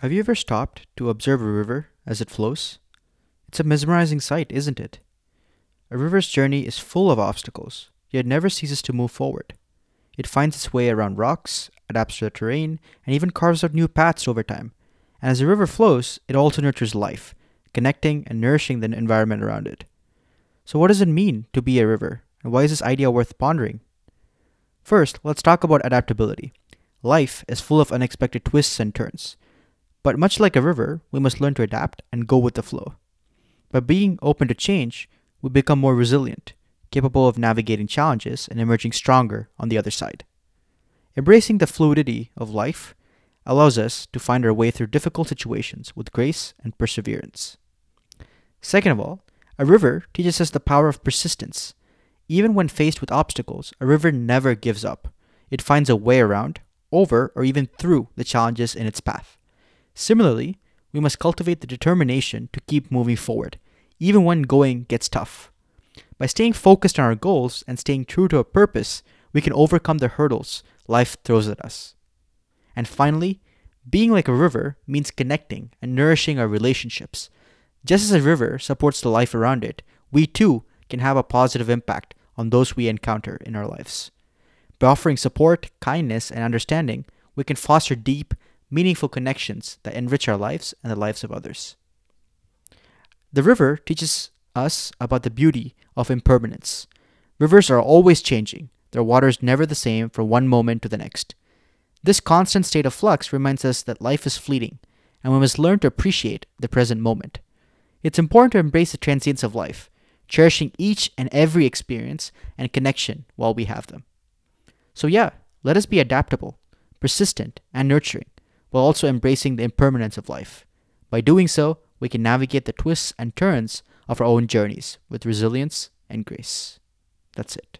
Have you ever stopped to observe a river as it flows? It's a mesmerizing sight, isn't it? A river's journey is full of obstacles, yet never ceases to move forward. It finds its way around rocks, adapts to the terrain, and even carves out new paths over time. And as the river flows, it also nurtures life, connecting and nourishing the environment around it. So, what does it mean to be a river, and why is this idea worth pondering? First, let's talk about adaptability. Life is full of unexpected twists and turns. But much like a river, we must learn to adapt and go with the flow. By being open to change, we become more resilient, capable of navigating challenges and emerging stronger on the other side. Embracing the fluidity of life allows us to find our way through difficult situations with grace and perseverance. Second of all, a river teaches us the power of persistence. Even when faced with obstacles, a river never gives up. It finds a way around, over, or even through the challenges in its path. Similarly, we must cultivate the determination to keep moving forward, even when going gets tough. By staying focused on our goals and staying true to our purpose, we can overcome the hurdles life throws at us. And finally, being like a river means connecting and nourishing our relationships. Just as a river supports the life around it, we too can have a positive impact on those we encounter in our lives. By offering support, kindness, and understanding, we can foster deep, meaningful connections that enrich our lives and the lives of others. The river teaches us about the beauty of impermanence. Rivers are always changing, their water is never the same from one moment to the next. This constant state of flux reminds us that life is fleeting, and we must learn to appreciate the present moment. It's important to embrace the transience of life, cherishing each and every experience and connection while we have them. So, yeah, let us be adaptable, persistent, and nurturing, while also embracing the impermanence of life. By doing so, we can navigate the twists and turns of our own journeys with resilience and grace. That's it.